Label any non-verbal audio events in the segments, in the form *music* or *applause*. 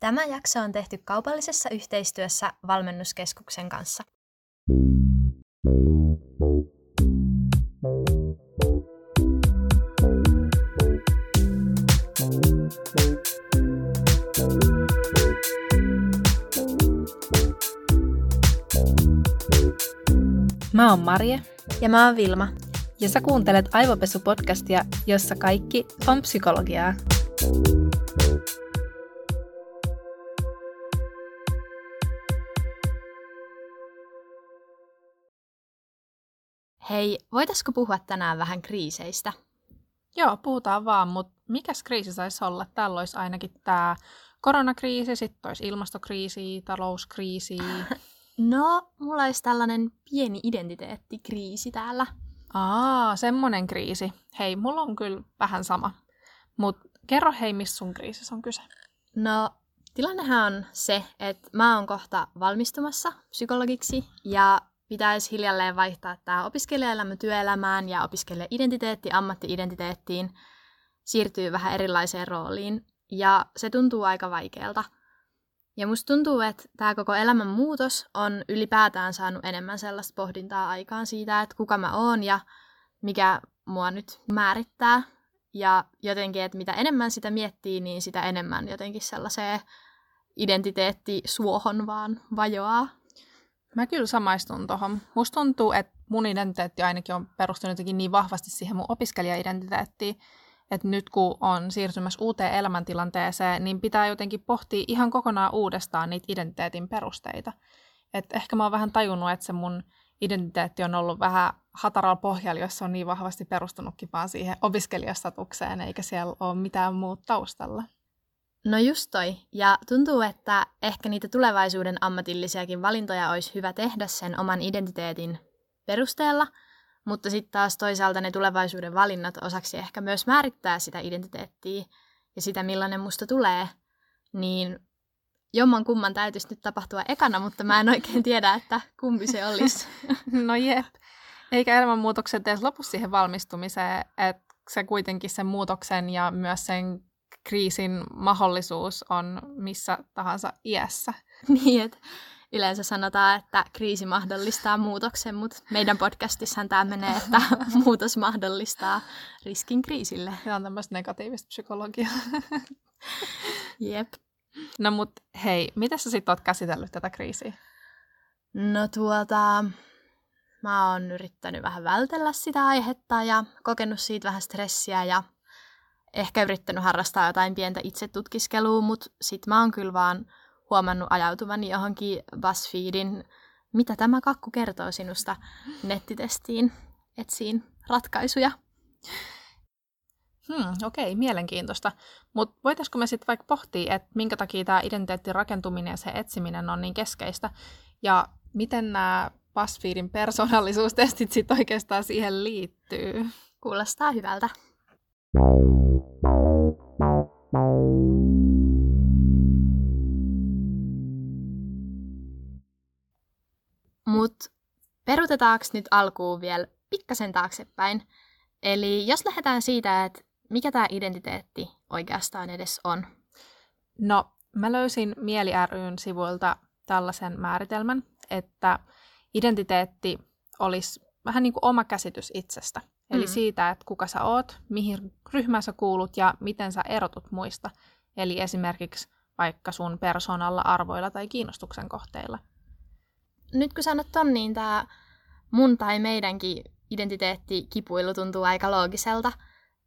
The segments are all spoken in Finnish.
Tämä jakso on tehty kaupallisessa yhteistyössä Valmennuskeskuksen kanssa. Mä oon Marje. Ja mä oon Vilma. Ja sä kuuntelet Aivopesu-podcastia, jossa kaikki on psykologiaa. Hei, voitaisiko puhua tänään vähän kriiseistä? Joo, puhutaan vaan, mutta mikäs kriisi saisi olla? Täällä olisi ainakin tämä koronakriisi, sitten olisi ilmastokriisi, talouskriisi. *laughs* No, mulla olisi tällainen pieni identiteettikriisi täällä. Aa, semmonen kriisi. Hei, mulla on kyllä vähän sama. Mutta kerro hei, missä sun kriisissä on kyse? No, tilannehan on se, että mä oon kohta valmistumassa psykologiksi ja pitäisi hiljalleen vaihtaa tämä opiskelijaelämä työelämään ja opiskelija-identiteetti ammatti-identiteettiin siirtyy vähän erilaiseen rooliin. Ja se tuntuu aika vaikealta. Ja musta tuntuu, että tämä koko elämän muutos on ylipäätään saanut enemmän sellaista pohdintaa aikaan siitä, että kuka mä oon ja mikä mua nyt määrittää. Ja jotenkin, että mitä enemmän sitä miettii, niin sitä enemmän jotenkin sellaiseen identiteettisuohon vaan vajoaa. Mä kyllä samaistun tuohon. Musta tuntuu, että mun identiteetti ainakin on perustunut jotenkin niin vahvasti siihen mun opiskelija-identiteettiin, että nyt kun on siirtymässä uuteen elämäntilanteeseen, niin pitää jotenkin pohtia ihan kokonaan uudestaan niitä identiteetin perusteita. Et ehkä mä oon vähän tajunnut, että se mun identiteetti on ollut vähän hataralla pohjalla, jos se on niin vahvasti perustunutkin vaan siihen opiskelijastatukseen, eikä siellä ole mitään muuta taustalla. No just toi. Ja tuntuu, että ehkä niitä tulevaisuuden ammatillisiakin valintoja olisi hyvä tehdä sen oman identiteetin perusteella, mutta sitten taas toisaalta ne tulevaisuuden valinnat osaksi ehkä myös määrittää sitä identiteettiä ja sitä, millainen musta tulee, niin jomman kumman täytyisi nyt tapahtua ekana, mutta mä en oikein tiedä, että kumpi se olisi. *laughs* no jep. Eikä elämänmuutokset edes lopu siihen valmistumiseen, että se kuitenkin sen muutoksen ja myös sen kriisin mahdollisuus on missä tahansa iässä. *laughs* Niin, että yleensä sanotaan, että kriisi mahdollistaa muutoksen, mutta meidän podcastissahan tämä menee, että *laughs* muutos mahdollistaa riskin kriisille. Tämä on tämmöistä negatiivista psykologiaa. *laughs* Jep. No mut hei, miten sä sitten oot käsitellyt tätä kriisiä? No tuota, mä oon yrittänyt vähän vältellä sitä aihetta ja kokenut siitä vähän stressiä ja ehkä yrittänyt harrastaa jotain pientä itsetutkiskelua, mutta sit mä oon kyllä vaan huomannut ajautuvani johonkin BuzzFeedin mitä tämä kakku kertoo sinusta nettitestiin etsiin ratkaisuja. Hmm, okei, okay, mielenkiintoista. Mutta voitaisiko me sitten vaikka pohtia, että minkä takia tämä identiteetin rakentuminen ja se etsiminen on niin keskeistä, ja miten nämä BuzzFeedin persoonallisuustestit sitten oikeastaan siihen liittyy? Kuulostaa hyvältä. Mutta perutetaanko nyt alkuun vielä pikkasen taaksepäin? Eli jos lähdetään siitä, että mikä tämä identiteetti oikeastaan edes on? No, mä löysin Mieli ryn sivuilta tällaisen määritelmän, että identiteetti olisi vähän niin kuin oma käsitys itsestä. Eli mm. siitä, että kuka sä oot, mihin ryhmään sä kuulut ja miten sä erotut muista. Eli esimerkiksi vaikka sun persoonalla, arvoilla tai kiinnostuksen kohteilla. Nyt kun sanot ton, niin tämä mun tai meidänkin identiteettikipuilu tuntuu aika loogiselta.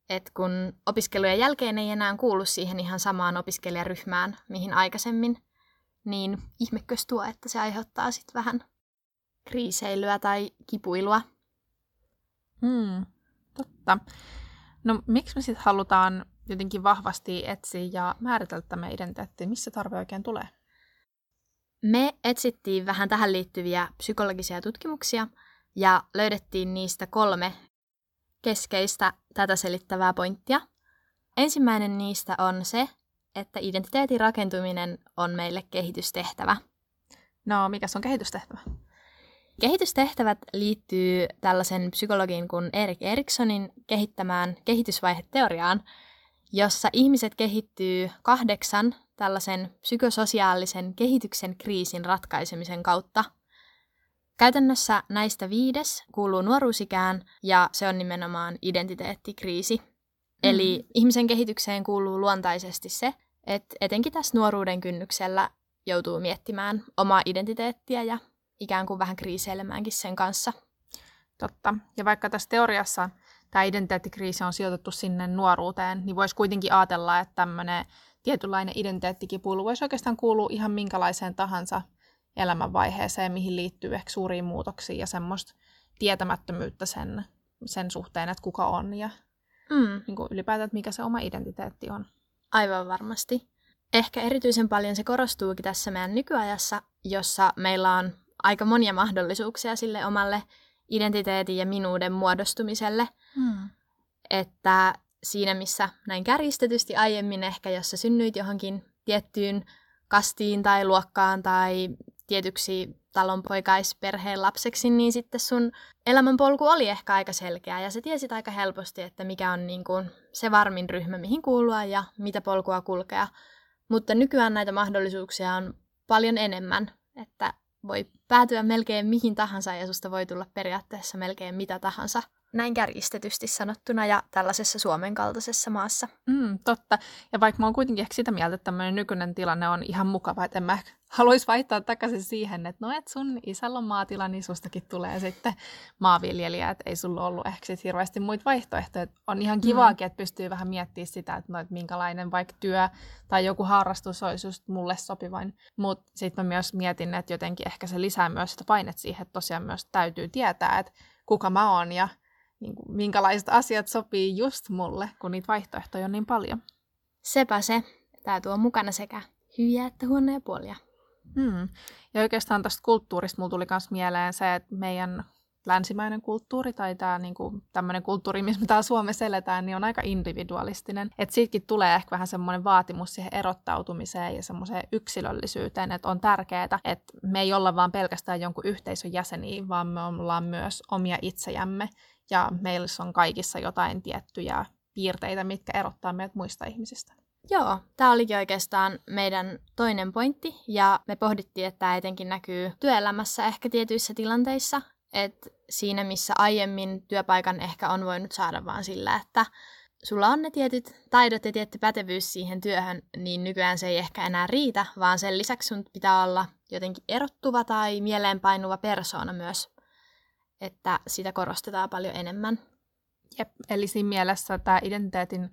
Että kun opiskelujen jälkeen ei enää kuulu siihen ihan samaan opiskelijaryhmään, mihin aikaisemmin, niin ihmekös tuo, että se aiheuttaa sitten vähän kriiseilyä tai kipuilua. Hmm, totta. No miksi me sitten halutaan jotenkin vahvasti etsiä ja määritellä tämä identiteetti? Missä tarve oikein tulee? Me etsittiin vähän tähän liittyviä psykologisia tutkimuksia ja löydettiin niistä kolme keskeistä tätä selittävää pointtia. Ensimmäinen niistä on se, että identiteetin rakentuminen on meille kehitystehtävä. No, mikä on kehitystehtävä? Kehitystehtävät liittyy tällaisen psykologin kuin Erik Eriksonin kehittämään kehitysvaiheteoriaan. jossa ihmiset kehittyy kahdeksan tällaisen psykososiaalisen kehityksen kriisin ratkaisemisen kautta. Käytännössä näistä viides kuuluu nuoruusikään ja se on nimenomaan identiteettikriisi. Mm. Eli ihmisen kehitykseen kuuluu luontaisesti se, että etenkin tässä nuoruuden kynnyksellä joutuu miettimään omaa identiteettiä ja ikään kuin vähän kriiseilemäänkin sen kanssa. Totta. Ja vaikka tässä teoriassa tämä identiteettikriisi on sijoitettu sinne nuoruuteen, niin voisi kuitenkin ajatella, että tämmöinen tietynlainen identiteettikipuilu voisi oikeastaan kuulua ihan minkälaiseen tahansa elämänvaiheeseen, mihin liittyy ehkä suuriin muutoksiin ja semmoista tietämättömyyttä sen, sen suhteen, että kuka on ja mm. niin kuin ylipäätään, että mikä se oma identiteetti on. Aivan varmasti. Ehkä erityisen paljon se korostuukin tässä meidän nykyajassa, jossa meillä on aika monia mahdollisuuksia sille omalle identiteetin ja minuuden muodostumiselle. Hmm. Että siinä, missä näin kärjistetysti aiemmin ehkä, jos sä synnyit johonkin tiettyyn kastiin tai luokkaan tai tietyksi talonpoikaisperheen lapseksi, niin sitten sun elämänpolku oli ehkä aika selkeä ja sä tiesit aika helposti, että mikä on niin kuin se varmin ryhmä, mihin kuulua ja mitä polkua kulkea. Mutta nykyään näitä mahdollisuuksia on paljon enemmän, että voi päätyä melkein mihin tahansa ja susta voi tulla periaatteessa melkein mitä tahansa. Näin kärjistetysti sanottuna ja tällaisessa Suomen kaltaisessa maassa. Mm, totta. Ja vaikka mä oon kuitenkin ehkä sitä mieltä, että tämmöinen nykyinen tilanne on ihan mukava, että en mä haluaisi vaihtaa takaisin siihen, että no et sun isällä on maatila, niin sustakin tulee sitten maanviljelijä, että ei sulla ollut ehkä sit hirveästi muita vaihtoehtoja. Et on ihan kivaakin, mm. että pystyy vähän miettimään sitä, että, no, että minkälainen vaikka työ tai joku harrastus olisi just mulle sopivain. Mutta sitten mä myös mietin, että jotenkin ehkä se lisää myös sitä painet siihen, että tosiaan myös täytyy tietää, että kuka mä oon ja niin kuin, minkälaiset asiat sopii just mulle, kun niitä vaihtoehtoja on niin paljon. Sepä se. Tämä tuo mukana sekä hyviä että huonoja puolia. Hmm. Ja oikeastaan tästä kulttuurista mulla tuli myös mieleen se, että meidän länsimäinen kulttuuri tai tämä niinku, tämmöinen kulttuuri, missä me täällä Suomessa eletään, niin on aika individualistinen. Että siitäkin tulee ehkä vähän semmoinen vaatimus siihen erottautumiseen ja semmoiseen yksilöllisyyteen, että on tärkeää, että me ei olla vaan pelkästään jonkun yhteisön jäseniä, vaan me ollaan myös omia itsejämme ja meillä on kaikissa jotain tiettyjä piirteitä, mitkä erottaa meidät muista ihmisistä. Joo, tämä olikin oikeastaan meidän toinen pointti, ja me pohdittiin, että tämä etenkin näkyy työelämässä ehkä tietyissä tilanteissa, että siinä missä aiemmin työpaikan ehkä on voinut saada vaan sillä, että sulla on ne tietyt taidot ja tietty pätevyys siihen työhön, niin nykyään se ei ehkä enää riitä, vaan sen lisäksi sun pitää olla jotenkin erottuva tai mieleenpainuva persoona myös että sitä korostetaan paljon enemmän. Jep, eli siinä mielessä tämä identiteetin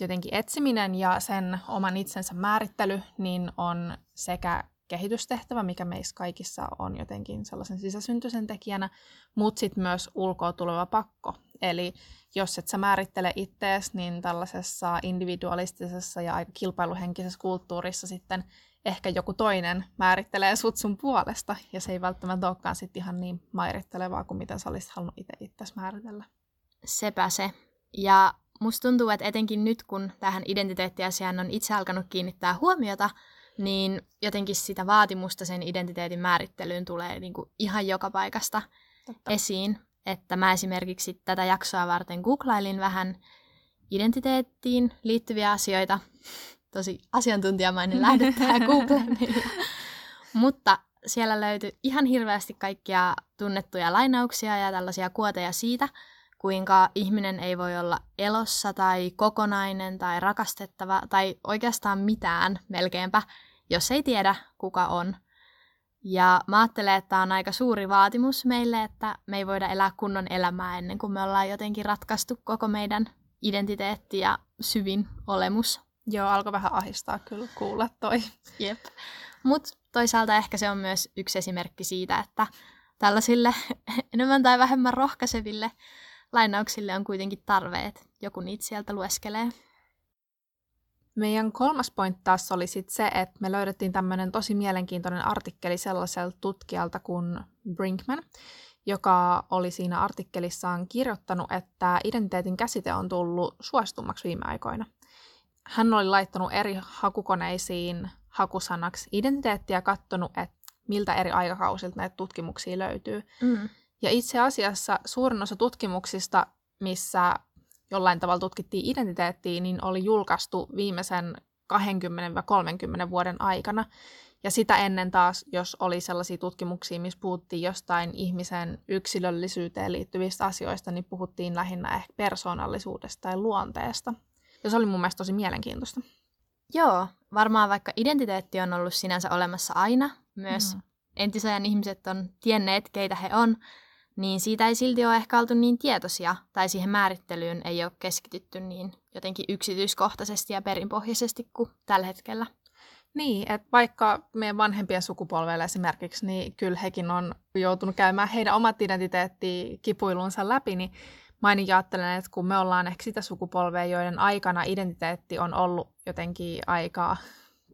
jotenkin etsiminen ja sen oman itsensä määrittely niin on sekä kehitystehtävä, mikä meissä kaikissa on jotenkin sellaisen sisäsyntyisen tekijänä, mutta sitten myös ulkoa tuleva pakko. Eli jos et sä määrittele ittees, niin tällaisessa individualistisessa ja aika kilpailuhenkisessä kulttuurissa sitten ehkä joku toinen määrittelee sut sun puolesta, ja se ei välttämättä olekaan sit ihan niin mairittelevaa kuin mitä sä olisit halunnut itse itse määritellä. Sepä se. Ja musta tuntuu, että etenkin nyt, kun tähän identiteettiasiaan on itse alkanut kiinnittää huomiota, niin jotenkin sitä vaatimusta sen identiteetin määrittelyyn tulee niin kuin ihan joka paikasta Totta. esiin. Että mä esimerkiksi tätä jaksoa varten googlailin vähän identiteettiin liittyviä asioita tosi asiantuntijamainen lähde tähän Googleen. *laughs* Mutta siellä löytyi ihan hirveästi kaikkia tunnettuja lainauksia ja tällaisia kuoteja siitä, kuinka ihminen ei voi olla elossa tai kokonainen tai rakastettava tai oikeastaan mitään melkeinpä, jos ei tiedä kuka on. Ja mä ajattelen, että tämä on aika suuri vaatimus meille, että me ei voida elää kunnon elämää ennen kuin me ollaan jotenkin ratkaistu koko meidän identiteetti ja syvin olemus. Joo, alkoi vähän ahistaa kyllä kuulla toi. Jep. Mutta toisaalta ehkä se on myös yksi esimerkki siitä, että tällaisille *laughs* enemmän tai vähemmän rohkaiseville lainauksille on kuitenkin tarve, että joku niitä sieltä lueskelee. Meidän kolmas pointti taas oli sit se, että me löydettiin tämmöinen tosi mielenkiintoinen artikkeli sellaiselta tutkijalta kuin Brinkman, joka oli siinä artikkelissaan kirjoittanut, että identiteetin käsite on tullut suostummaksi viime aikoina – hän oli laittanut eri hakukoneisiin hakusanaksi identiteettiä ja katsonut, että miltä eri aikakausilta näitä tutkimuksia löytyy. Mm. Ja itse asiassa suurin osa tutkimuksista, missä jollain tavalla tutkittiin identiteettiä, niin oli julkaistu viimeisen 20-30 vuoden aikana. Ja sitä ennen taas, jos oli sellaisia tutkimuksia, missä puhuttiin jostain ihmisen yksilöllisyyteen liittyvistä asioista, niin puhuttiin lähinnä ehkä persoonallisuudesta tai luonteesta. Ja se oli mun mielestä tosi mielenkiintoista. Joo, varmaan vaikka identiteetti on ollut sinänsä olemassa aina, myös mm. entisajan ihmiset on tienneet, keitä he on, niin siitä ei silti ole ehkä oltu niin tietoisia, tai siihen määrittelyyn ei ole keskitytty niin jotenkin yksityiskohtaisesti ja perinpohjaisesti kuin tällä hetkellä. Niin, että vaikka meidän vanhempien sukupolvelle esimerkiksi, niin kyllä hekin on joutunut käymään heidän omat identiteetti kipuilunsa läpi, niin mä ainakin ajattelen, että kun me ollaan ehkä sitä sukupolvea, joiden aikana identiteetti on ollut jotenkin aika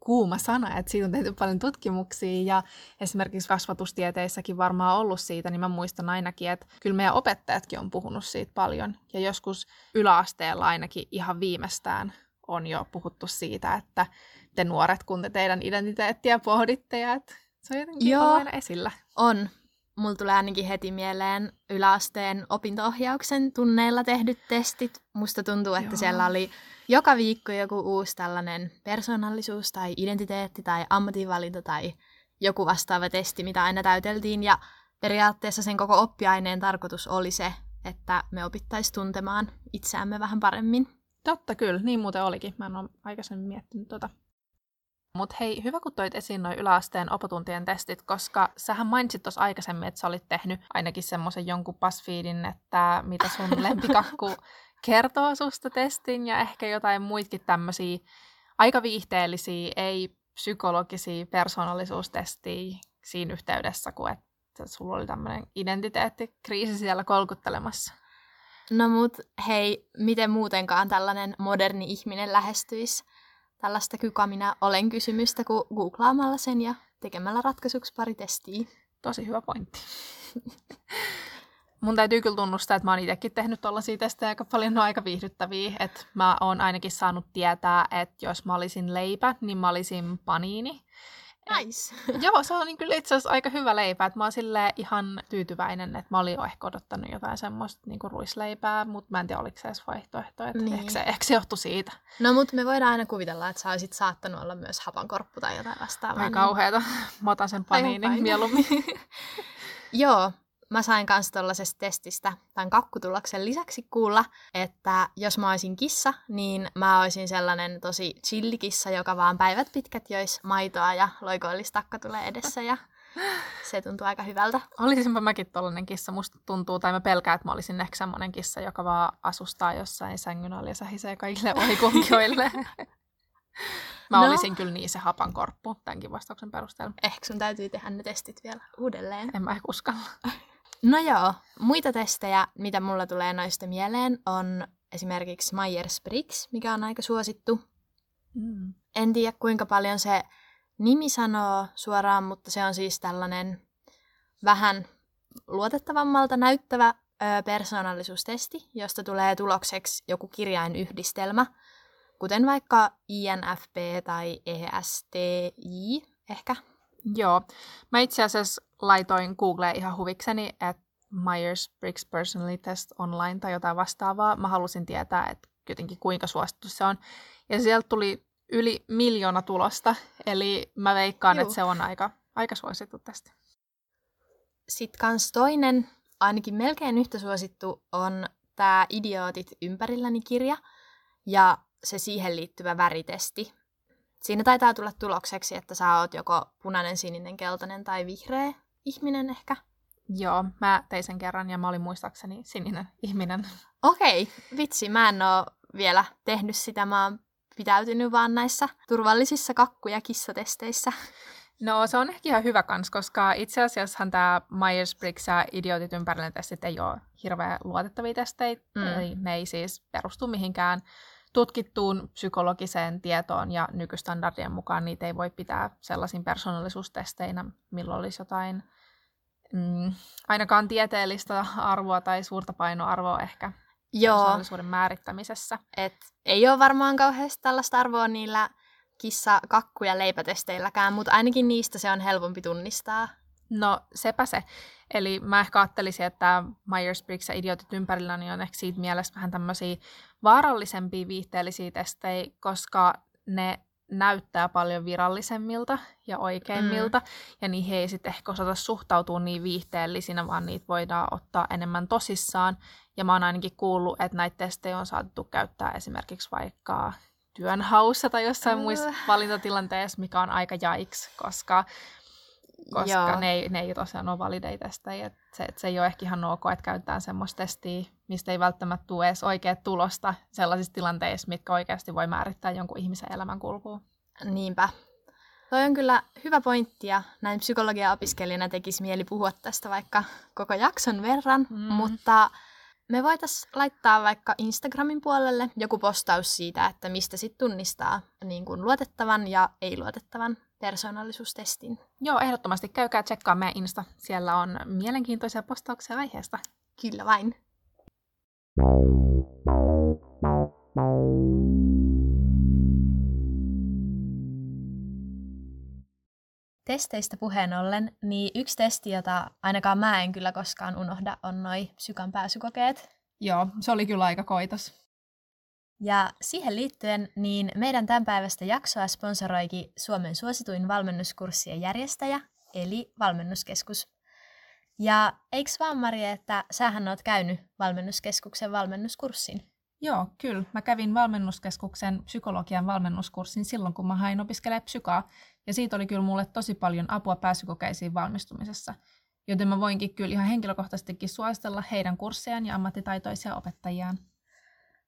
kuuma sana, että siitä on tehty paljon tutkimuksia ja esimerkiksi kasvatustieteissäkin varmaan ollut siitä, niin mä muistan ainakin, että kyllä meidän opettajatkin on puhunut siitä paljon ja joskus yläasteella ainakin ihan viimeistään on jo puhuttu siitä, että te nuoret, kun te teidän identiteettiä pohditte ja että se on jotenkin Joo, aina esillä. on. Mulla tulee ainakin heti mieleen yläasteen opintoohjauksen tunneilla tehdyt testit. Musta tuntuu, että Joo. siellä oli joka viikko joku uusi tällainen persoonallisuus tai identiteetti tai ammatinvalinta tai joku vastaava testi, mitä aina täyteltiin. Ja periaatteessa sen koko oppiaineen tarkoitus oli se, että me opittaisiin tuntemaan itseämme vähän paremmin. Totta kyllä, niin muuten olikin. Mä en ole aikaisemmin miettinyt tota. Mutta hei, hyvä kun toit esiin noin yläasteen opotuntien testit, koska sähän mainitsit tuossa aikaisemmin, että sä olit tehnyt ainakin semmoisen jonkun BuzzFeedin, että mitä sun *laughs* lempikakku kertoo susta testin ja ehkä jotain muitakin tämmöisiä aika viihteellisiä, ei psykologisia persoonallisuustestiä siinä yhteydessä, kun että sulla oli tämmöinen identiteettikriisi siellä kolkuttelemassa. No mut hei, miten muutenkaan tällainen moderni ihminen lähestyisi tällaista kyka minä olen kysymystä, kun googlaamalla sen ja tekemällä ratkaisuksi pari testiä. Tosi hyvä pointti. Mun täytyy kyllä tunnustaa, että mä oon itsekin tehnyt tollaisia testejä aika paljon, ne on aika viihdyttäviä. Että mä oon ainakin saanut tietää, että jos mä olisin leipä, niin mä olisin paniini. Nice. *laughs* Joo, se on kyllä itse asiassa aika hyvä leipä. Että mä oon ihan tyytyväinen, että mä olin jo ehkä odottanut jotain semmoista niin kuin ruisleipää, mutta mä en tiedä, oliko se edes vaihtoehto. Että niin. ehkä, se, ehkä se johtui siitä. No, mutta me voidaan aina kuvitella, että sä olisit saattanut olla myös hapankorppu tai jotain vastaavaa. Ai niin... kauheata. Mä otan sen paniinin mieluummin. *laughs* Joo, mä sain kanssa tuollaisesta testistä tämän kakkutuloksen lisäksi kuulla, että jos mä olisin kissa, niin mä olisin sellainen tosi chillikissa, joka vaan päivät pitkät jois maitoa ja loikoillistakka tulee edessä ja se tuntuu aika hyvältä. Olisinpä mäkin tollainen kissa. Musta tuntuu, tai mä pelkään, että mä olisin ehkä semmoinen kissa, joka vaan asustaa jossain sängyn alla ja sähisee kaikille ohikulkijoille. *laughs* Mä no. olisin kyllä niin se hapankorppu tämänkin vastauksen perusteella. Ehkä sun täytyy tehdä ne testit vielä uudelleen. En mä ehkä uskalla. No joo, muita testejä, mitä mulla tulee noista mieleen, on esimerkiksi Myers-Briggs, mikä on aika suosittu. Mm. En tiedä kuinka paljon se nimi sanoo suoraan, mutta se on siis tällainen vähän luotettavammalta näyttävä ö, persoonallisuustesti, josta tulee tulokseksi joku kirjainyhdistelmä, kuten vaikka INFP tai ESTI ehkä. Joo. Mä itse asiassa laitoin Googleen ihan huvikseni, että Myers-Briggs Personality Test online tai jotain vastaavaa. Mä halusin tietää, että jotenkin kuinka suosittu se on. Ja sieltä tuli yli miljoona tulosta, eli mä veikkaan, että se on aika, aika suosittu tästä. Sitten kans toinen, ainakin melkein yhtä suosittu, on tämä Idiootit ympärilläni kirja ja se siihen liittyvä väritesti. Siinä taitaa tulla tulokseksi, että sä oot joko punainen, sininen, keltainen tai vihreä ihminen ehkä. Joo, mä tein sen kerran ja mä olin muistaakseni sininen ihminen. Okei, okay, vitsi, mä en oo vielä tehnyt sitä. Mä oon pitäytynyt vaan näissä turvallisissa kakku- ja kissatesteissä. No se on ehkä ihan hyvä kans, koska itse asiassa tämä Myers-Briggs ja idiotit ympärillä testit ei ole hirveän luotettavia testejä. Mm. Eli ne ei siis perustu mihinkään tutkittuun psykologiseen tietoon ja nykystandardien mukaan niitä ei voi pitää sellaisin persoonallisuustesteinä, milloin olisi jotain mm, ainakaan tieteellistä arvoa tai suurta painoarvoa ehkä Joo. persoonallisuuden määrittämisessä. Et ei ole varmaan kauheasti tällaista arvoa niillä kissa, kakku- ja leipätesteilläkään, mutta ainakin niistä se on helpompi tunnistaa, No sepä se. Eli mä ehkä ajattelisin, että Myers-Briggs ja idiotit ympärilläni on ehkä siitä mielestä vähän tämmöisiä vaarallisempia viihteellisiä testejä, koska ne näyttää paljon virallisemmilta ja oikeimmilta, mm. ja niihin ei sitten ehkä osata suhtautua niin viihteellisinä, vaan niitä voidaan ottaa enemmän tosissaan. Ja mä oon ainakin kuullut, että näitä testejä on saatu käyttää esimerkiksi vaikka työnhaussa tai jossain uh. muissa valintatilanteissa, mikä on aika jaiks, koska koska ne ei, ne ei tosiaan ole valideita testejä. Se, et se ei ole ehkä ihan ok, että käytetään semmoista testiä, mistä ei välttämättä tule edes oikea tulosta sellaisissa tilanteissa, mitkä oikeasti voi määrittää jonkun ihmisen elämänkulkuun. Niinpä. Toi on kyllä hyvä pointti ja näin psykologia-opiskelijana tekisi mieli puhua tästä vaikka koko jakson verran, mm. mutta me voitaisiin laittaa vaikka Instagramin puolelle joku postaus siitä, että mistä sitten tunnistaa niin kuin luotettavan ja ei-luotettavan persoonallisuustestin. Joo, ehdottomasti käykää tsekkaa meidän Insta. Siellä on mielenkiintoisia postauksia aiheesta. Kyllä vain. Testeistä puheen ollen, niin yksi testi, jota ainakaan mä en kyllä koskaan unohda, on noi psykan pääsykokeet. Joo, se oli kyllä aika koitos. Ja siihen liittyen, niin meidän tämänpäiväistä jaksoa sponsoroikin Suomen suosituin valmennuskurssien järjestäjä, eli Valmennuskeskus. Ja eiks vaan Mari, että sähän oot käynyt Valmennuskeskuksen valmennuskurssin? Joo, kyllä. Mä kävin Valmennuskeskuksen psykologian valmennuskurssin silloin, kun mä hain opiskelemaan psykaa. Ja siitä oli kyllä mulle tosi paljon apua pääsykokeisiin valmistumisessa. Joten mä voinkin kyllä ihan henkilökohtaisestikin suositella heidän kurssejaan ja ammattitaitoisia opettajiaan.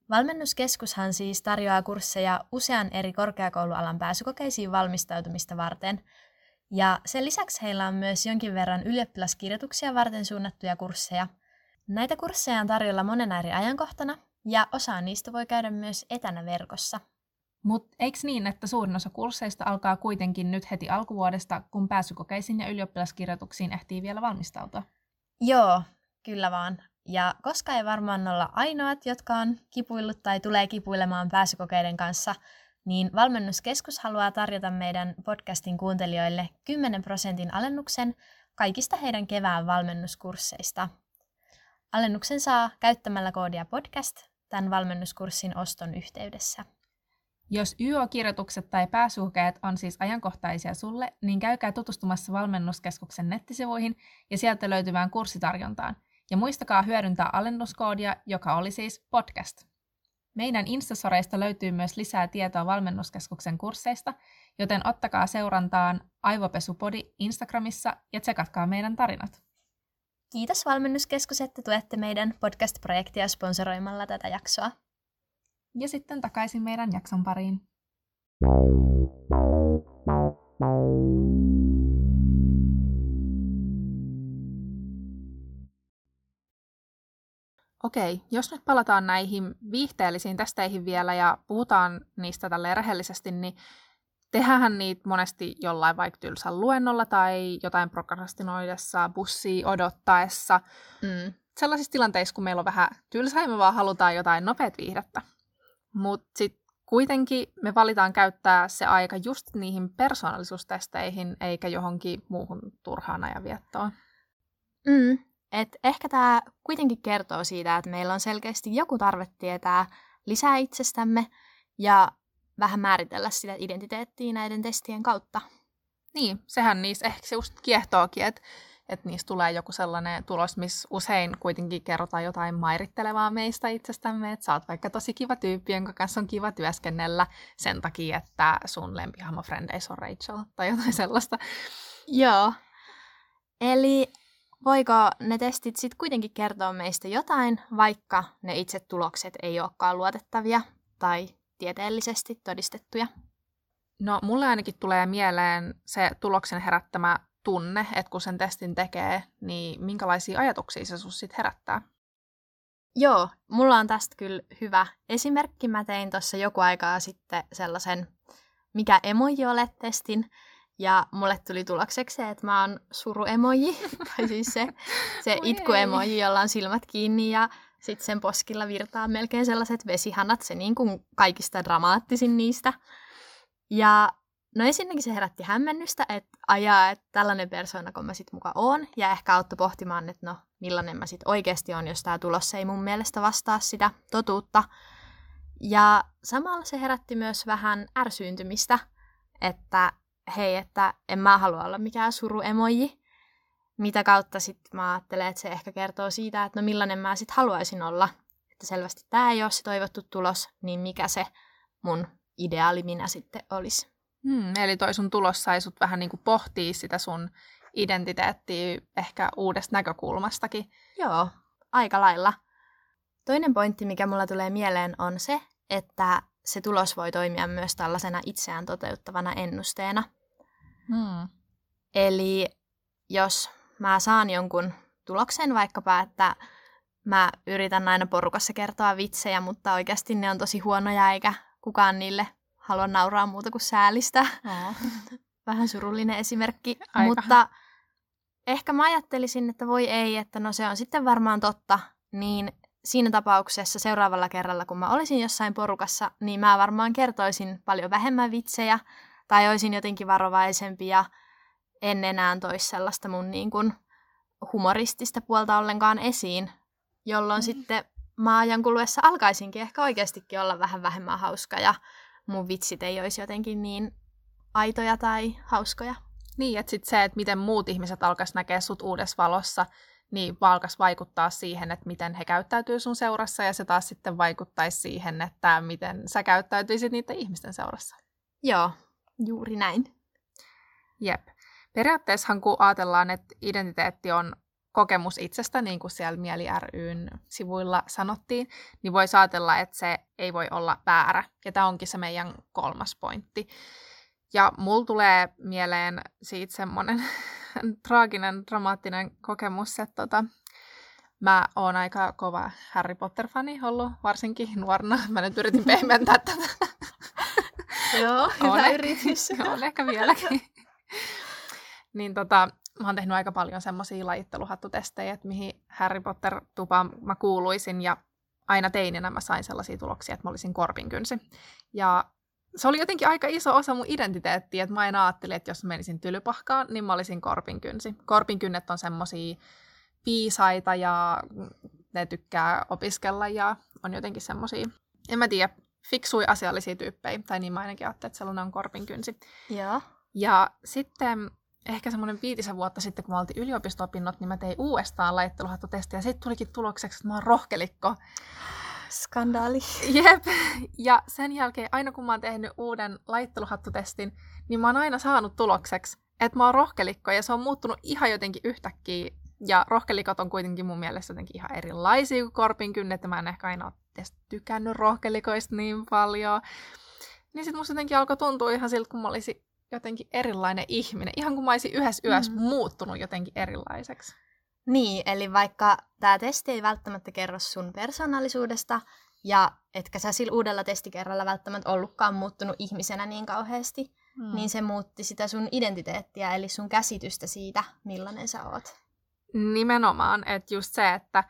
Valmennuskeskushan siis tarjoaa kursseja usean eri korkeakoulualan pääsykokeisiin valmistautumista varten. Ja sen lisäksi heillä on myös jonkin verran ylioppilaskirjoituksia varten suunnattuja kursseja. Näitä kursseja on tarjolla monena eri ajankohtana, ja osa niistä voi käydä myös etänä verkossa. Mutta eikö niin, että suurin osa kursseista alkaa kuitenkin nyt heti alkuvuodesta, kun pääsykokeisiin ja ylioppilaskirjoituksiin ehtii vielä valmistautua? Joo, kyllä vaan. Ja koska ei varmaan olla ainoat, jotka on kipuillut tai tulee kipuilemaan pääsykokeiden kanssa, niin valmennuskeskus haluaa tarjota meidän podcastin kuuntelijoille 10 prosentin alennuksen kaikista heidän kevään valmennuskursseista. Alennuksen saa käyttämällä koodia podcast tämän valmennuskurssin oston yhteydessä. Jos YO-kirjoitukset tai pääsykokeet on siis ajankohtaisia sulle, niin käykää tutustumassa valmennuskeskuksen nettisivuihin ja sieltä löytyvään kurssitarjontaan – ja muistakaa hyödyntää alennuskoodia, joka oli siis podcast. Meidän Instasoreista löytyy myös lisää tietoa valmennuskeskuksen kursseista, joten ottakaa seurantaan Aivopesupodi Instagramissa ja tsekatkaa meidän tarinat. Kiitos Valmennuskeskus, että tuette meidän podcast-projektia sponsoroimalla tätä jaksoa. Ja sitten takaisin meidän jakson pariin. Okei, jos nyt palataan näihin viihteellisiin testeihin vielä ja puhutaan niistä tälle rehellisesti, niin tehdään niitä monesti jollain vaikka tylsän luennolla tai jotain prokrastinoidessa, bussia odottaessa. Mm. Sellaisissa tilanteissa, kun meillä on vähän tylsää ja me vaan halutaan jotain nopeat viihdettä. Mutta sitten kuitenkin me valitaan käyttää se aika just niihin persoonallisuustesteihin eikä johonkin muuhun turhaan ajanviettoon. Mm. Et ehkä tämä kuitenkin kertoo siitä, että meillä on selkeästi joku tarve tietää lisää itsestämme ja vähän määritellä sitä identiteettiä näiden testien kautta. Niin, sehän niissä ehkä se just kiehtookin, että että niistä tulee joku sellainen tulos, missä usein kuitenkin kerrotaan jotain mairittelevaa meistä itsestämme, että sä oot vaikka tosi kiva tyyppi, jonka kanssa on kiva työskennellä sen takia, että sun lempihahmo frendeissä on Rachel tai jotain sellaista. Joo. Eli voiko ne testit sitten kuitenkin kertoa meistä jotain, vaikka ne itse tulokset ei olekaan luotettavia tai tieteellisesti todistettuja? No mulle ainakin tulee mieleen se tuloksen herättämä tunne, että kun sen testin tekee, niin minkälaisia ajatuksia se sus sitten herättää? Joo, mulla on tästä kyllä hyvä esimerkki. Mä tein tuossa joku aikaa sitten sellaisen mikä emoji olet testin, ja mulle tuli tulokseksi se, että mä oon suruemoji, *laughs* tai siis se, se itkuemoji, jolla on silmät kiinni ja sitten sen poskilla virtaa melkein sellaiset vesihanat, se niin kuin kaikista dramaattisin niistä. Ja No ensinnäkin se herätti hämmennystä, että ajaa, että tällainen persona, kun mä sit muka oon, ja ehkä auttoi pohtimaan, että no, millainen mä sit oikeasti on, jos tämä tulos ei mun mielestä vastaa sitä totuutta. Ja samalla se herätti myös vähän ärsyyntymistä, että hei, että en mä halua olla mikään suruemoji, mitä kautta sitten mä ajattelen, että se ehkä kertoo siitä, että no millainen mä sitten haluaisin olla. Että selvästi tämä ei ole se toivottu tulos, niin mikä se mun ideaali minä sitten olisi. Hmm, eli toi sun tulos sai sut vähän niin kuin pohtia sitä sun identiteettiä ehkä uudesta näkökulmastakin. Joo, aika lailla. Toinen pointti, mikä mulla tulee mieleen, on se, että se tulos voi toimia myös tällaisena itseään toteuttavana ennusteena. Hmm. Eli jos mä saan jonkun tuloksen, vaikkapa, että mä yritän aina porukassa kertoa vitsejä, mutta oikeasti ne on tosi huonoja eikä kukaan niille halua nauraa muuta kuin säälistä. Oh. *laughs* Vähän surullinen esimerkki, Aika. mutta ehkä mä ajattelisin, että voi ei, että no se on sitten varmaan totta, niin siinä tapauksessa seuraavalla kerralla, kun mä olisin jossain porukassa, niin mä varmaan kertoisin paljon vähemmän vitsejä tai olisin jotenkin varovaisempi ja en enää toisi sellaista mun niin kuin humoristista puolta ollenkaan esiin, jolloin mm. sitten mä ajan kuluessa alkaisinkin ehkä oikeastikin olla vähän vähemmän hauska ja mun vitsit ei olisi jotenkin niin aitoja tai hauskoja. Niin, että sitten se, että miten muut ihmiset alkaisi näkeä sut uudessa valossa, niin alkaisi vaikuttaa siihen, että miten he käyttäytyy sun seurassa, ja se taas sitten vaikuttaisi siihen, että miten sä käyttäytyisit niiden ihmisten seurassa. Joo, juuri näin. Jep. Periaatteessahan kun ajatellaan, että identiteetti on kokemus itsestä, niin kuin siellä Mieli ryn sivuilla sanottiin, niin voi ajatella, että se ei voi olla väärä. Ja tämä onkin se meidän kolmas pointti. Ja mulla tulee mieleen siitä semmoinen *laughs* traaginen, dramaattinen kokemus, että tota, mä oon aika kova Harry Potter-fani ollut, varsinkin nuorena. Mä nyt yritin pehmentää tätä. *laughs* Joo, hyvä yritys. *laughs* on ehkä vieläkin. niin tota, mä oon tehnyt aika paljon semmoisia lajitteluhattutestejä, että mihin Harry Potter-tupaan mä kuuluisin ja aina teininä mä sain sellaisia tuloksia, että mä olisin korpinkynsi. Ja se oli jotenkin aika iso osa mun identiteettiä, että mä aina ajattelin, että jos menisin tylypahkaan, niin mä olisin korpinkynsi. Korpinkynnet on semmoisia piisaita ja ne tykkää opiskella ja on jotenkin semmoisia, en mä tiedä, fiksui asiallisia tyyppejä, tai niin mä ainakin ajattelin, että sellainen on korpinkynsi. Joo. Ja sitten ehkä semmoinen viitisen vuotta sitten, kun mä oltiin yliopisto-opinnot, niin mä tein uudestaan laitteluhattutesti ja sitten tulikin tulokseksi, että mä oon rohkelikko. Skandaali. Jep. Ja sen jälkeen, aina kun mä oon tehnyt uuden laitteluhattutestin, niin mä oon aina saanut tulokseksi, että mä oon rohkelikko ja se on muuttunut ihan jotenkin yhtäkkiä. Ja rohkelikot on kuitenkin mun mielestä jotenkin ihan erilaisia kuin korpinkynnet, mä en ehkä aina ole tykännyt rohkelikoista niin paljon. Niin sit musta jotenkin alkoi tuntua ihan siltä, kun mä olisin jotenkin erilainen ihminen. Ihan kuin mä olisin yhdessä yössä mm. muuttunut jotenkin erilaiseksi. Niin, eli vaikka tämä testi ei välttämättä kerro sun persoonallisuudesta, ja etkä sä sillä uudella testikerralla välttämättä ollutkaan muuttunut ihmisenä niin kauheasti, mm. niin se muutti sitä sun identiteettiä, eli sun käsitystä siitä, millainen sä oot. Nimenomaan, että just se, että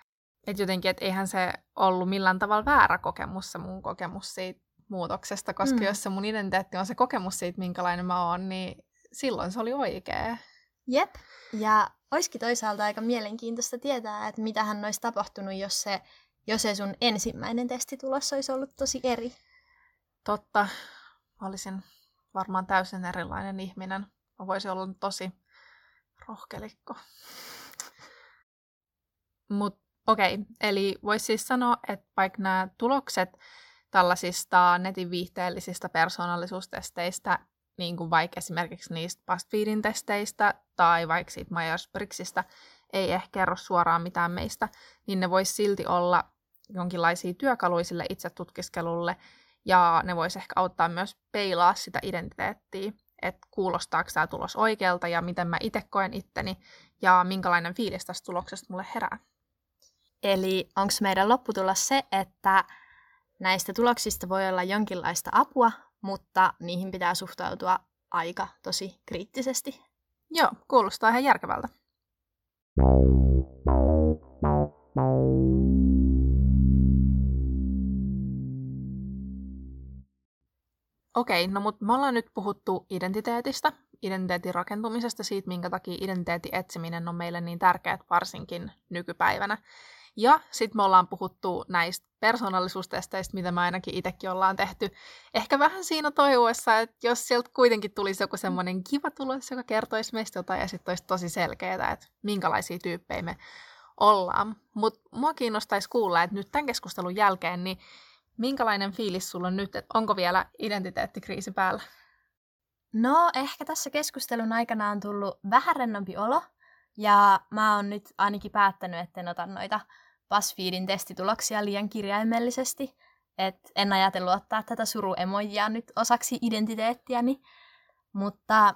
et jotenkin, että eihän se ollut millään tavalla väärä kokemus, se mun kokemus siitä muutoksesta, koska mm. jos se mun identiteetti on se kokemus siitä, minkälainen mä oon, niin silloin se oli oikea. Jep, ja olisikin toisaalta aika mielenkiintoista tietää, että mitä hän olisi tapahtunut, jos se, jos se sun ensimmäinen testitulos olisi ollut tosi eri. Totta, olisin varmaan täysin erilainen ihminen. Mä voisin olla tosi rohkelikko. Mutta okei, okay. eli voisi siis sanoa, että vaikka nämä tulokset tällaisista netin viihteellisistä persoonallisuustesteistä, niin kuin vaikka esimerkiksi niistä BuzzFeedin testeistä tai vaikka siitä Myers-Briggsistä, ei ehkä kerro suoraan mitään meistä, niin ne voisi silti olla jonkinlaisia työkaluja sille itsetutkiskelulle, ja ne voisi ehkä auttaa myös peilaa sitä identiteettiä, että kuulostaako tämä tulos oikealta ja miten mä itse koen itteni ja minkälainen fiilis tästä tuloksesta mulle herää. Eli onko meidän lopputulos se, että Näistä tuloksista voi olla jonkinlaista apua, mutta niihin pitää suhtautua aika tosi kriittisesti. Joo, kuulostaa ihan järkevältä. Okei, no mutta me ollaan nyt puhuttu identiteetistä, identiteetin rakentumisesta, siitä minkä takia identiteetin etsiminen on meille niin tärkeää, varsinkin nykypäivänä. Ja sitten me ollaan puhuttu näistä persoonallisuustesteistä, mitä me ainakin itsekin ollaan tehty. Ehkä vähän siinä toivoessa, että jos sieltä kuitenkin tulisi joku semmoinen kiva tulos, joka kertoisi meistä jotain ja sitten olisi tosi selkeää, että minkälaisia tyyppejä me ollaan. Mutta mua kiinnostaisi kuulla, että nyt tämän keskustelun jälkeen, niin minkälainen fiilis sulla on nyt, että onko vielä identiteettikriisi päällä? No, ehkä tässä keskustelun aikana on tullut vähän rennompi olo, ja mä oon nyt ainakin päättänyt, että en ota noita BuzzFeedin testituloksia liian kirjaimellisesti. Et en ajatellut ottaa tätä suruemojia nyt osaksi identiteettiäni. Mutta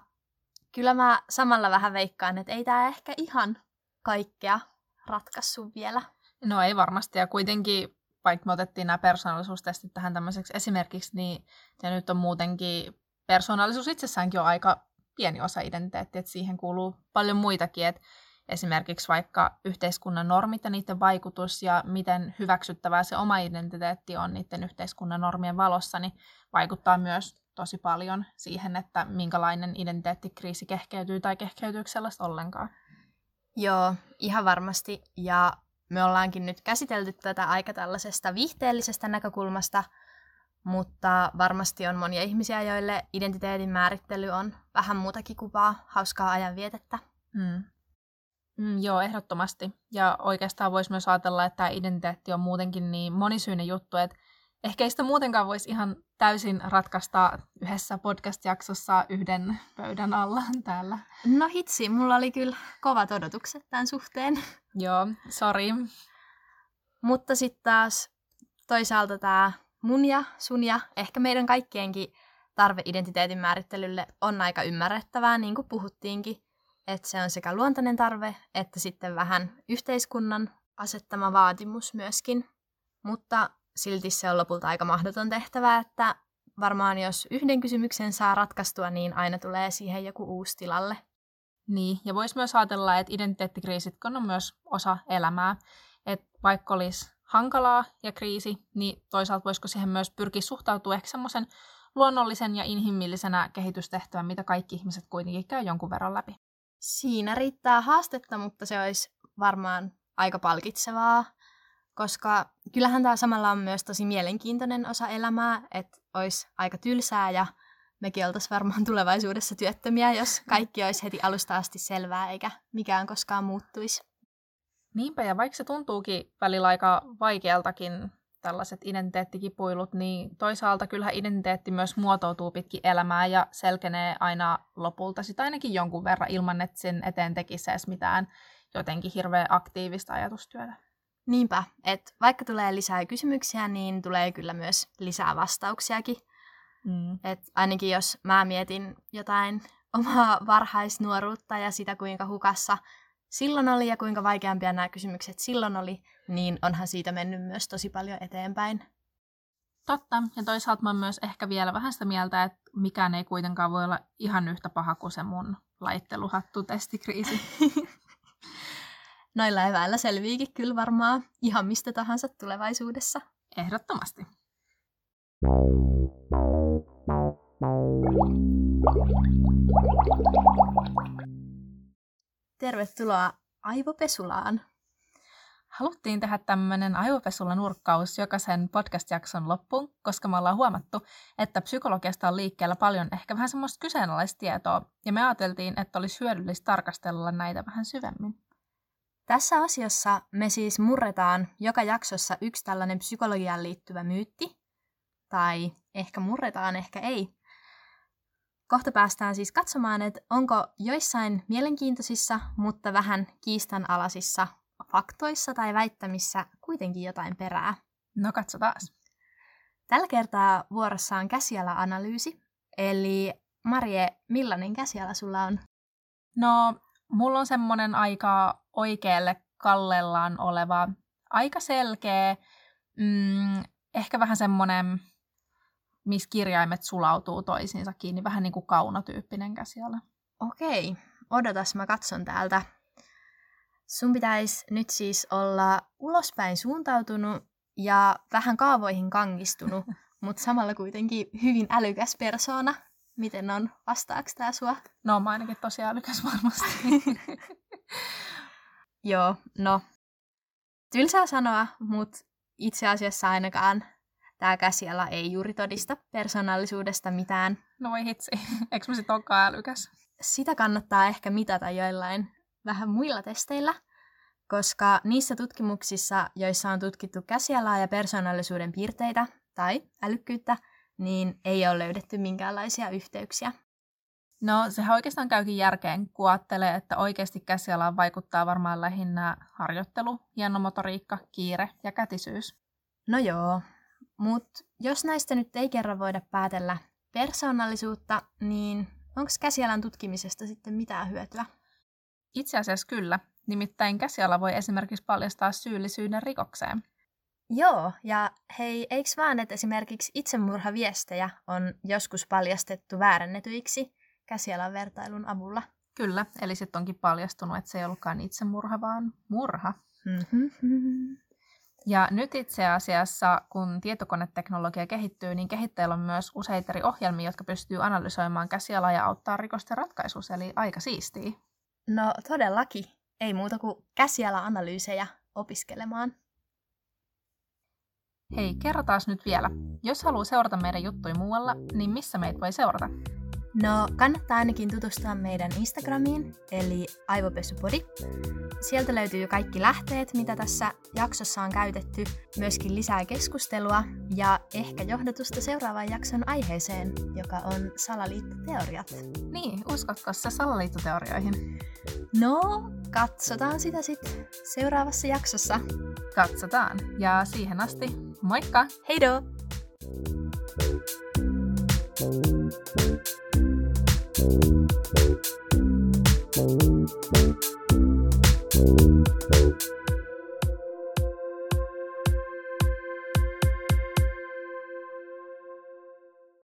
kyllä mä samalla vähän veikkaan, että ei tämä ehkä ihan kaikkea ratkaissut vielä. No ei varmasti, ja kuitenkin vaikka me otettiin nämä persoonallisuustestit tähän tämmöiseksi esimerkiksi, niin se nyt on muutenkin, persoonallisuus itsessäänkin on aika pieni osa identiteettiä, että siihen kuuluu paljon muitakin, että esimerkiksi vaikka yhteiskunnan normit ja niiden vaikutus ja miten hyväksyttävää se oma identiteetti on niiden yhteiskunnan normien valossa, niin vaikuttaa myös tosi paljon siihen, että minkälainen identiteettikriisi kehkeytyy tai kehkeytyykö sellaista ollenkaan. Joo, ihan varmasti. Ja me ollaankin nyt käsitelty tätä aika tällaisesta viihteellisestä näkökulmasta, mutta varmasti on monia ihmisiä, joille identiteetin määrittely on vähän muutakin kuvaa, hauskaa ajanvietettä. Mm. Mm, joo, ehdottomasti. Ja oikeastaan voisi myös ajatella, että tämä identiteetti on muutenkin niin monisyinen juttu, että ehkä ei sitä muutenkaan voisi ihan täysin ratkaista yhdessä podcast-jaksossa yhden pöydän alla *laughs* täällä. No hitsi, mulla oli kyllä kovat odotukset tämän suhteen. *laughs* Joo, sorry. Mutta sitten taas toisaalta tämä mun ja sun ja ehkä meidän kaikkienkin tarve identiteetin määrittelylle on aika ymmärrettävää, niin kuin puhuttiinkin että se on sekä luontainen tarve että sitten vähän yhteiskunnan asettama vaatimus myöskin. Mutta silti se on lopulta aika mahdoton tehtävä, että varmaan jos yhden kysymyksen saa ratkaistua, niin aina tulee siihen joku uusi tilalle. Niin, ja voisi myös ajatella, että identiteettikriisit on myös osa elämää. Että vaikka olisi hankalaa ja kriisi, niin toisaalta voisiko siihen myös pyrkiä suhtautua ehkä semmoisen luonnollisen ja inhimillisenä kehitystehtävän, mitä kaikki ihmiset kuitenkin käy jonkun verran läpi. Siinä riittää haastetta, mutta se olisi varmaan aika palkitsevaa, koska kyllähän tämä samalla on myös tosi mielenkiintoinen osa elämää, että olisi aika tylsää ja mekin oltaisiin varmaan tulevaisuudessa työttömiä, jos kaikki olisi heti alusta asti selvää eikä mikään koskaan muuttuisi. Niinpä, ja vaikka se tuntuukin välillä aika vaikealtakin tällaiset identiteettikipuilut, niin toisaalta kyllähän identiteetti myös muotoutuu pitkin elämää ja selkenee aina lopulta sitä ainakin jonkun verran ilman, että sen eteen tekisi edes mitään jotenkin hirveän aktiivista ajatustyötä. Niinpä, että vaikka tulee lisää kysymyksiä, niin tulee kyllä myös lisää vastauksiakin. Mm. Et ainakin jos mä mietin jotain omaa varhaisnuoruutta ja sitä, kuinka hukassa silloin oli ja kuinka vaikeampia nämä kysymykset silloin oli, niin onhan siitä mennyt myös tosi paljon eteenpäin. Totta, ja toisaalta mä myös ehkä vielä vähän sitä mieltä, että mikään ei kuitenkaan voi olla ihan yhtä paha kuin se mun laitteluhattu testikriisi. *laughs* Noilla eväillä selviikin kyllä varmaan ihan mistä tahansa tulevaisuudessa. Ehdottomasti. Tervetuloa Aivopesulaan. Haluttiin tehdä tämmöinen aivopesulla nurkkaus jokaisen podcast-jakson loppuun, koska me ollaan huomattu, että psykologiasta on liikkeellä paljon ehkä vähän semmoista kyseenalaista tietoa, ja me ajateltiin, että olisi hyödyllistä tarkastella näitä vähän syvemmin. Tässä asiassa me siis murretaan joka jaksossa yksi tällainen psykologiaan liittyvä myytti, tai ehkä murretaan, ehkä ei. Kohta päästään siis katsomaan, että onko joissain mielenkiintoisissa, mutta vähän kiistanalaisissa faktoissa tai väittämissä kuitenkin jotain perää. No katsotaan. Tällä kertaa vuorossa on käsiala-analyysi. Eli Marie, millainen käsiala sulla on? No, mulla on semmoinen aika oikealle kallellaan oleva, aika selkeä, mm, ehkä vähän semmoinen, missä kirjaimet sulautuu toisiinsa kiinni, vähän niin kuin kaunotyyppinen käsiala. Okei, odotas mä katson täältä Sun pitäisi nyt siis olla ulospäin suuntautunut ja vähän kaavoihin kangistunut, *laughs* mutta samalla kuitenkin hyvin älykäs persoona. Miten on? Vastaaks tää sua? No mä ainakin tosi älykäs varmasti. *laughs* Joo, no. Tylsää sanoa, mutta itse asiassa ainakaan tämä käsiala ei juuri todista persoonallisuudesta mitään. No voi hitsi, *laughs* eikö mä sit olekaan älykäs? Sitä kannattaa ehkä mitata joillain vähän muilla testeillä, koska niissä tutkimuksissa, joissa on tutkittu käsialaa ja persoonallisuuden piirteitä tai älykkyyttä, niin ei ole löydetty minkäänlaisia yhteyksiä. No sehän oikeastaan käykin järkeen, kun ajattelee, että oikeasti käsialaan vaikuttaa varmaan lähinnä harjoittelu, hienomotoriikka, kiire ja kätisyys. No joo, mutta jos näistä nyt ei kerran voida päätellä persoonallisuutta, niin onko käsialan tutkimisesta sitten mitään hyötyä? Itse asiassa kyllä. Nimittäin käsiala voi esimerkiksi paljastaa syyllisyyden rikokseen. Joo, ja hei, eikö vaan, että esimerkiksi itsemurhaviestejä on joskus paljastettu väärännetyiksi käsialan vertailun avulla? Kyllä, eli sitten onkin paljastunut, että se ei ollutkaan itsemurha, vaan murha. Mm-hmm. Ja nyt itse asiassa, kun tietokoneteknologia kehittyy, niin kehittäjillä on myös useita eri ohjelmia, jotka pystyy analysoimaan käsialaa ja auttaa rikosten ratkaisussa, eli aika siistiä. No todellakin. Ei muuta kuin käsiala-analyysejä opiskelemaan. Hei, kerrotaan nyt vielä. Jos haluaa seurata meidän juttuja muualla, niin missä meitä voi seurata? No, kannattaa ainakin tutustua meidän Instagramiin, eli aivopesupodi. Sieltä löytyy kaikki lähteet, mitä tässä jaksossa on käytetty, myöskin lisää keskustelua ja ehkä johdatusta seuraavan jakson aiheeseen, joka on salaliittoteoriat. Niin, uskotko sä salaliittoteorioihin? No, katsotaan sitä sitten seuraavassa jaksossa. Katsotaan. Ja siihen asti, moikka! Heido! Thank you.